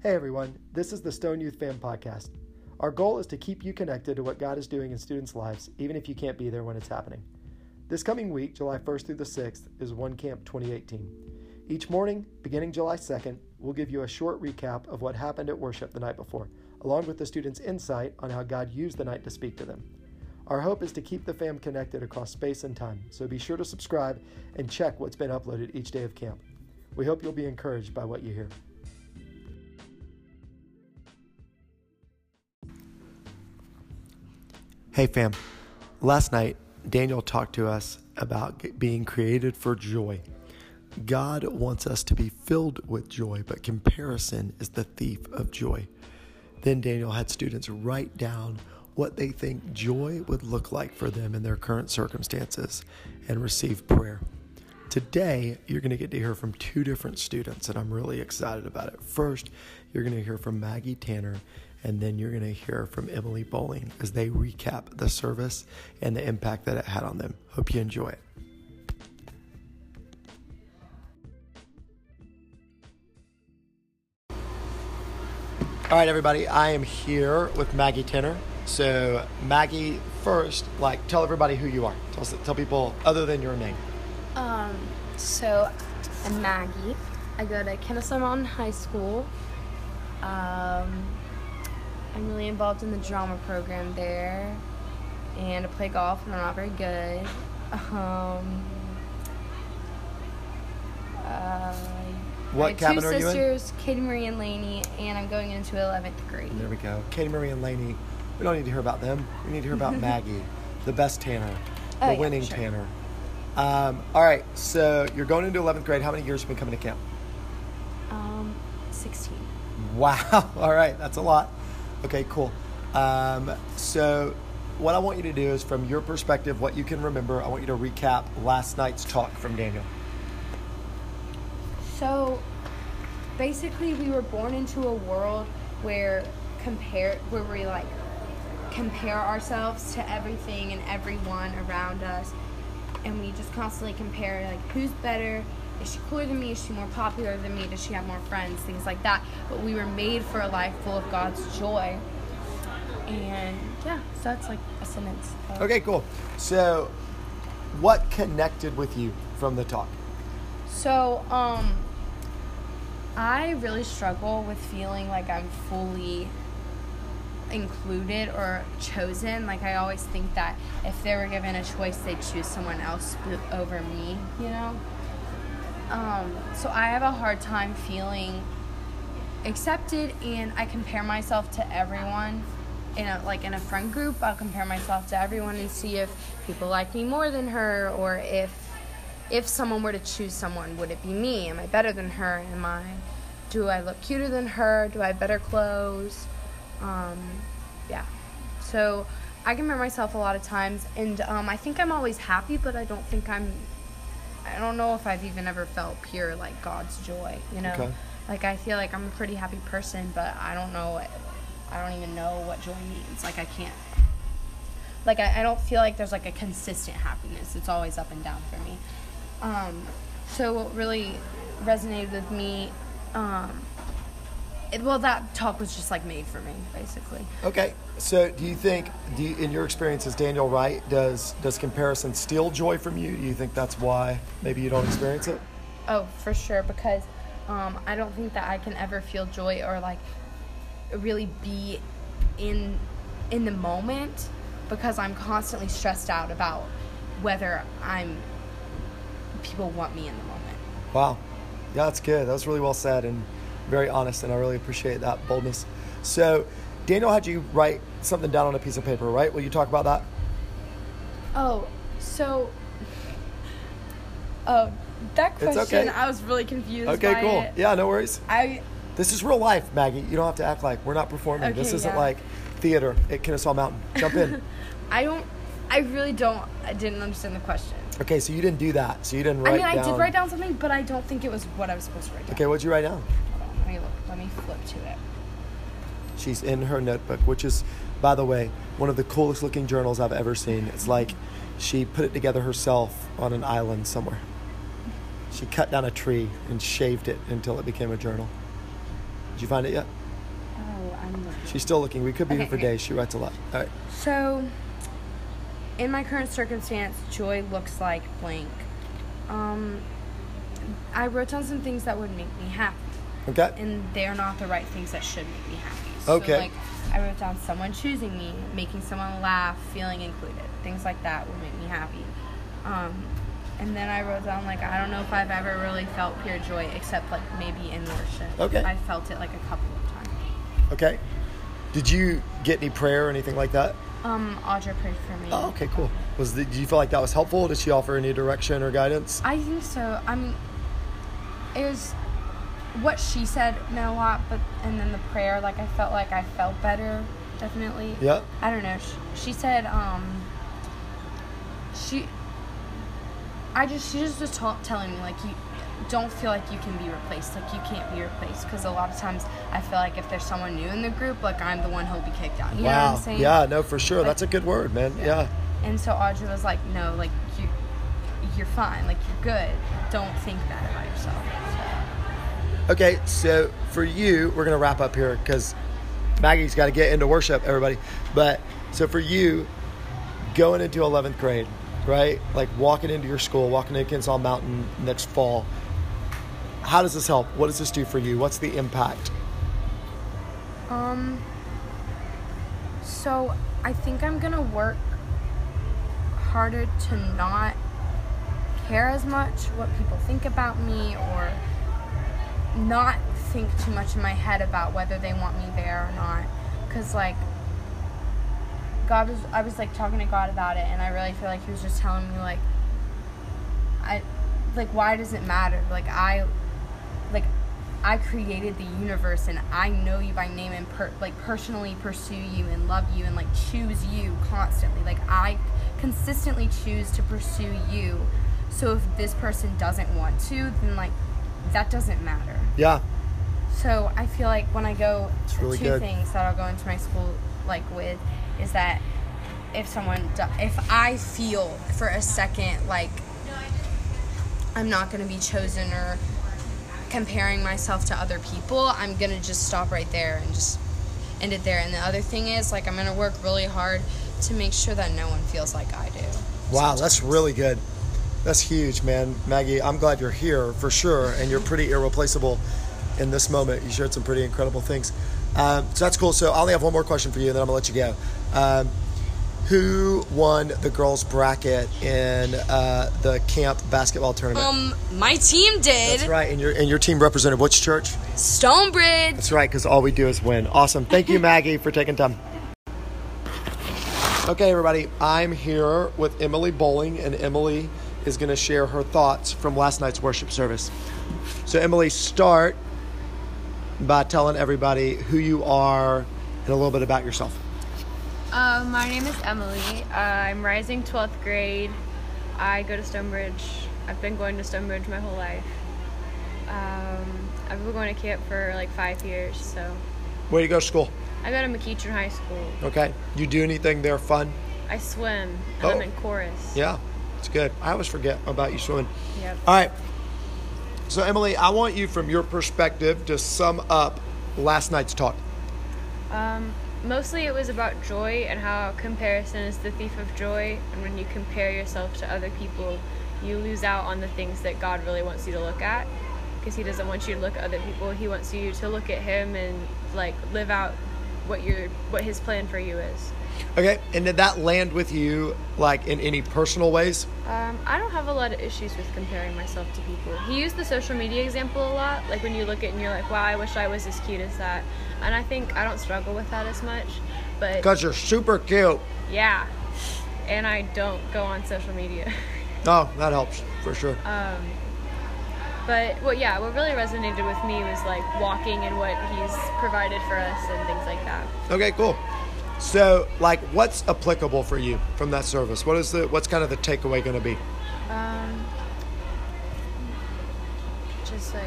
Hey everyone, this is the Stone Youth Fam Podcast. Our goal is to keep you connected to what God is doing in students' lives, even if you can't be there when it's happening. This coming week, July 1st through the 6th, is One Camp 2018. Each morning, beginning July 2nd, we'll give you a short recap of what happened at worship the night before, along with the students' insight on how God used the night to speak to them. Our hope is to keep the fam connected across space and time, so be sure to subscribe and check what's been uploaded each day of camp. We hope you'll be encouraged by what you hear. Hey, fam. Last night, Daniel talked to us about being created for joy. God wants us to be filled with joy, but comparison is the thief of joy. Then Daniel had students write down what they think joy would look like for them in their current circumstances and receive prayer. Today, you're going to get to hear from two different students, and I'm really excited about it. First, you're going to hear from Maggie Tanner, and then you're going to hear from Emily Bowling as they recap the service and the impact that it had on them. Hope you enjoy it. All right, everybody, I am here with Maggie Tanner. So, Maggie, first, like, tell everybody who you are. Tell, tell people other than your name. Um, so I'm Maggie. I go to Kennesaw Mountain High School. Um, I'm really involved in the drama program there, and I play golf, and I'm not very good. Um, uh, What I have cabin two are you in? sisters, Katie Marie and Lainey, and I'm going into 11th grade. There we go. Katie Marie and Laney. We don't need to hear about them. We need to hear about Maggie, the best Tanner, the Oh, yeah, winning sure. Tanner. Um, all right, so you're going into 11th grade. How many years have you been coming to camp? Um, 16. Wow. All right, that's a lot. Okay, cool. Um, so, what I want you to do is, from your perspective, what you can remember, I want you to recap last night's talk from Daniel. So basically we were born into a world where compare where we like compare ourselves to everything and everyone around us and we just constantly compare like who's better is she cooler than me is she more popular than me does she have more friends things like that but we were made for a life full of god's joy and yeah so that's like a sentence Okay, cool. So, what connected with you from the talk? So, um, I really struggle with feeling like I'm fully included or chosen. Like, I always think that if they were given a choice, they'd choose someone else over me, you know? Um, so, I have a hard time feeling accepted, and I compare myself to everyone. In a, like in a friend group, I'll compare myself to everyone and see if people like me more than her, or if if someone were to choose someone, would it be me? Am I better than her? Am I? Do I look cuter than her? Do I have better clothes? Um, yeah. So I compare myself a lot of times, and um, I think I'm always happy, but I don't think I'm. I don't know if I've even ever felt pure like God's joy. You know, Okay. like I feel like I'm a pretty happy person, but I don't know. I don't even know what joy means. Like I can't like I, I don't feel like there's like a consistent happiness it's always up and down for me um, so what really resonated with me um, it, well that talk was just like made for me basically Okay, so do you think, do you, in your experience, is Daniel right? Does does comparison steal joy from you? Do you think that's why maybe you don't experience it? oh for sure because um, i don't think that i can ever feel joy or like really be in in the moment because i'm constantly stressed out about whether i'm people want me in the moment Wow, yeah, that's good. That was really well said and very honest, and I really appreciate that boldness. So, Daniel had you write something down on a piece of paper, right? Will you talk about that? Oh, so. Oh, that question, okay. I was really confused. Okay, cool. It. Yeah, no worries. I. This is real life, Maggie. You don't have to act like we're not performing. this isn't yeah. like theater at Kennesaw Mountain. Jump in. I don't. I really don't. I didn't understand the question. okay, so you didn't do that. So you didn't write. I mean, I did write down something, but I don't think it was what I was supposed to write down. Okay, what'd you write down? Hold on, let me look. Flip to it. She's in her notebook, which is, by the way, one of the coolest looking journals I've ever seen. It's like she put it together herself on an island somewhere. She cut down a tree and shaved it until it became a journal. Did you find it yet? Oh, I'm looking. She's still looking. We could be here for okay. days. She writes a lot. All right. So, in my current circumstance, joy looks like blank. Um, I wrote down some things that would make me happy, Okay. and they're not the right things that should make me happy. Okay. So, like, I wrote down someone choosing me, making someone laugh, feeling included. Things like that would make me happy. Um, and then I wrote down like I don't know if I've ever really felt pure joy except like maybe in worship. Okay. I felt it like a couple of times. Okay. Did you get any prayer or anything like that? Um, Audra prayed for me. Oh, okay, cool. Was the, did you feel like that was helpful? Did she offer any direction or guidance? I think so. I mean, it was what she said meant a lot, but and then the prayer, like I felt like I felt better, definitely. Yeah. I don't know. She, she said, um, she, I just she just was ta- telling me like you don't feel like you can be replaced, like you can't be replaced, because a lot of times I feel like if there's someone new in the group, like I'm the one who'll be kicked out. You know what wow. I'm saying? Yeah, no, for sure. Like- That's a good word, man. Yeah. And so Audrey was like, no, like you, you're fine, like you're good. Don't think that about yourself. Okay, so for you, we're gonna wrap up here because Maggie's got to get into worship, everybody. But so for you, going into 11th grade, right? Like walking into your school, walking into Kennesaw Mountain next fall. How does this help? What does this do for you? What's the impact? Um. So I think I'm gonna work harder to not care as much what people think about me or not think too much in my head about whether they want me there or not. Cause like God was, I was like talking to God about it, and I really feel like He was just telling me like, I, like why does it matter? Like I, like I created the universe and I know you by name and per- like personally pursue you and love you and like choose you constantly. Like I consistently choose to pursue you. So if this person doesn't want to, then like that doesn't matter. Yeah. So I feel like when I go, really two good. things that I'll go into my school like with is that if someone, if I feel for a second like I'm not going to be chosen or comparing myself to other people, I'm going to just stop right there and just end it there. And the other thing is like I'm going to work really hard to make sure that no one feels like I do. Wow, that's really good. That's huge, man. Maggie, I'm glad you're here for sure, and you're pretty irreplaceable in this moment. You shared some pretty incredible things. Um, so that's cool. So I only have one more question for you, and then I'm going to let you go. Um, who won the girls' bracket in uh, the camp basketball tournament? Um, my team did. that's right, and your, and your team represented which church? Stonebridge. That's right, because all we do is win. Awesome. Thank you, Maggie, for taking time. Okay, everybody, I'm here with Emily Bowling, and Emily is going to share her thoughts from last night's worship service. So, Emily, start by telling everybody who you are and a little bit about yourself. Uh, my name is Emily. Uh, I'm rising 12th grade. I go to Stonebridge. I've been going to Stonebridge my whole life. Um, I've been going to camp for like five years, so Where do you go to school? I go to McEachern High School. Okay. You do anything there fun? I swim, and Oh. I'm in chorus. Yeah, it's good. I always forget about you swimming. Yep. All right. So, Emily, I want you from your perspective to sum up last night's talk. Um, mostly it was about joy and how comparison is the thief of joy. And when you compare yourself to other people, you lose out on the things that God really wants you to look at. Because He doesn't want you to look at other people. He wants you to look at Him and like live out what your what His plan for you is. Okay, and did that land with you like in any personal ways? Um, I don't have a lot of issues with comparing myself to people. He used the social media example a lot. Like when you look at it and you're like, wow, I wish I was as cute as that. And I think I don't struggle with that as much. But Because you're super cute. yeah, and I don't go on social media. Oh, that helps for sure. um, but well, yeah, what really resonated with me was like walking and what he's provided for us and things like that. Okay, cool. So, like, what's applicable for you from that service? What is the what's kind of the takeaway going to be? Um, just like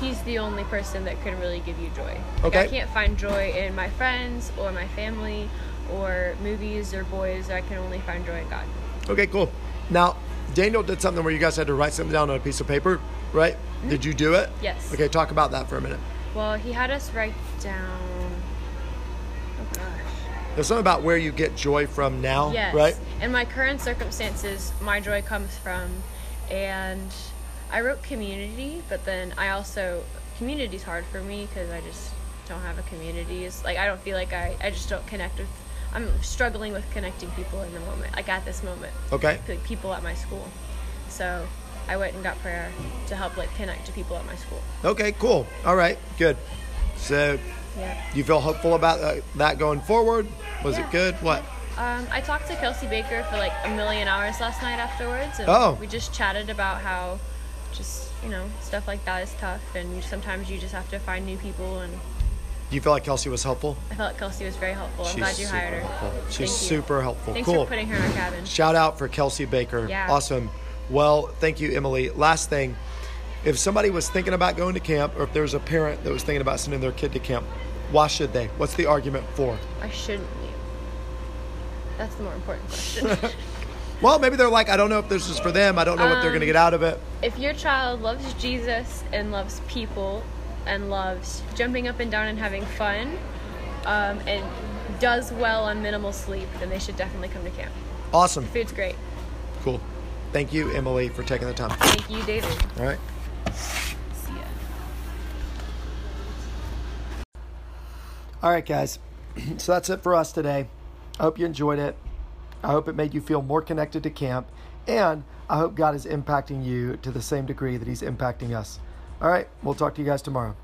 he's the only person that can really give you joy. Like, Okay. I can't find joy in my friends or my family or movies or boys. I can only find joy in God. Okay, cool. Now, Daniel did something where you guys had to write something down on a piece of paper, right? Mm-hmm. Did you do it? Yes. Okay, talk about that for a minute. Well, he had us write down. Oh gosh. There's something about where you get joy from now, Yes. right? In my current circumstances, my joy comes from, and I wrote community, but then I also community's hard for me because I just don't have a community. It's like I don't feel like I I just don't connect with. I'm struggling with connecting people in the moment, like at this moment, Okay. like people at my school. So I went and got prayer to help like connect to people at my school. Okay, cool. All right, good. So, Yeah. you feel hopeful about uh, that going forward? Was Yeah. it good? What? Um, I talked to Kelsey Baker for like a million hours last night afterwards, and Oh. we just chatted about how just you know stuff like that is tough, and sometimes you just have to find new people. And Do you feel like Kelsey was helpful? I felt like Kelsey was very helpful. I'm glad you hired her. helpful. She's super helpful. Thanks cool. for putting her in our cabin. Shout out for Kelsey Baker. Yeah. Awesome. Well, thank you, Emily. Last thing, if somebody was thinking about going to camp, or if there was a parent that was thinking about sending their kid to camp, why should they? What's the argument for? I shouldn't leave. That's the more important question. Well, maybe they're like, I don't know if this is for them. I don't know what they're going to Um, get out of it. if your child loves Jesus and loves people and loves jumping up and down and having fun, um, and does well on minimal sleep, then they should definitely come to camp. Awesome. Food's great. Cool. Thank you, Emily, for taking the time. Thank you, David. All right. See ya. All right, guys. So that's it for us today. I hope you enjoyed it. I hope it made you feel more connected to camp. And I hope God is impacting you to the same degree that He's impacting us. All right. We'll talk to you guys tomorrow.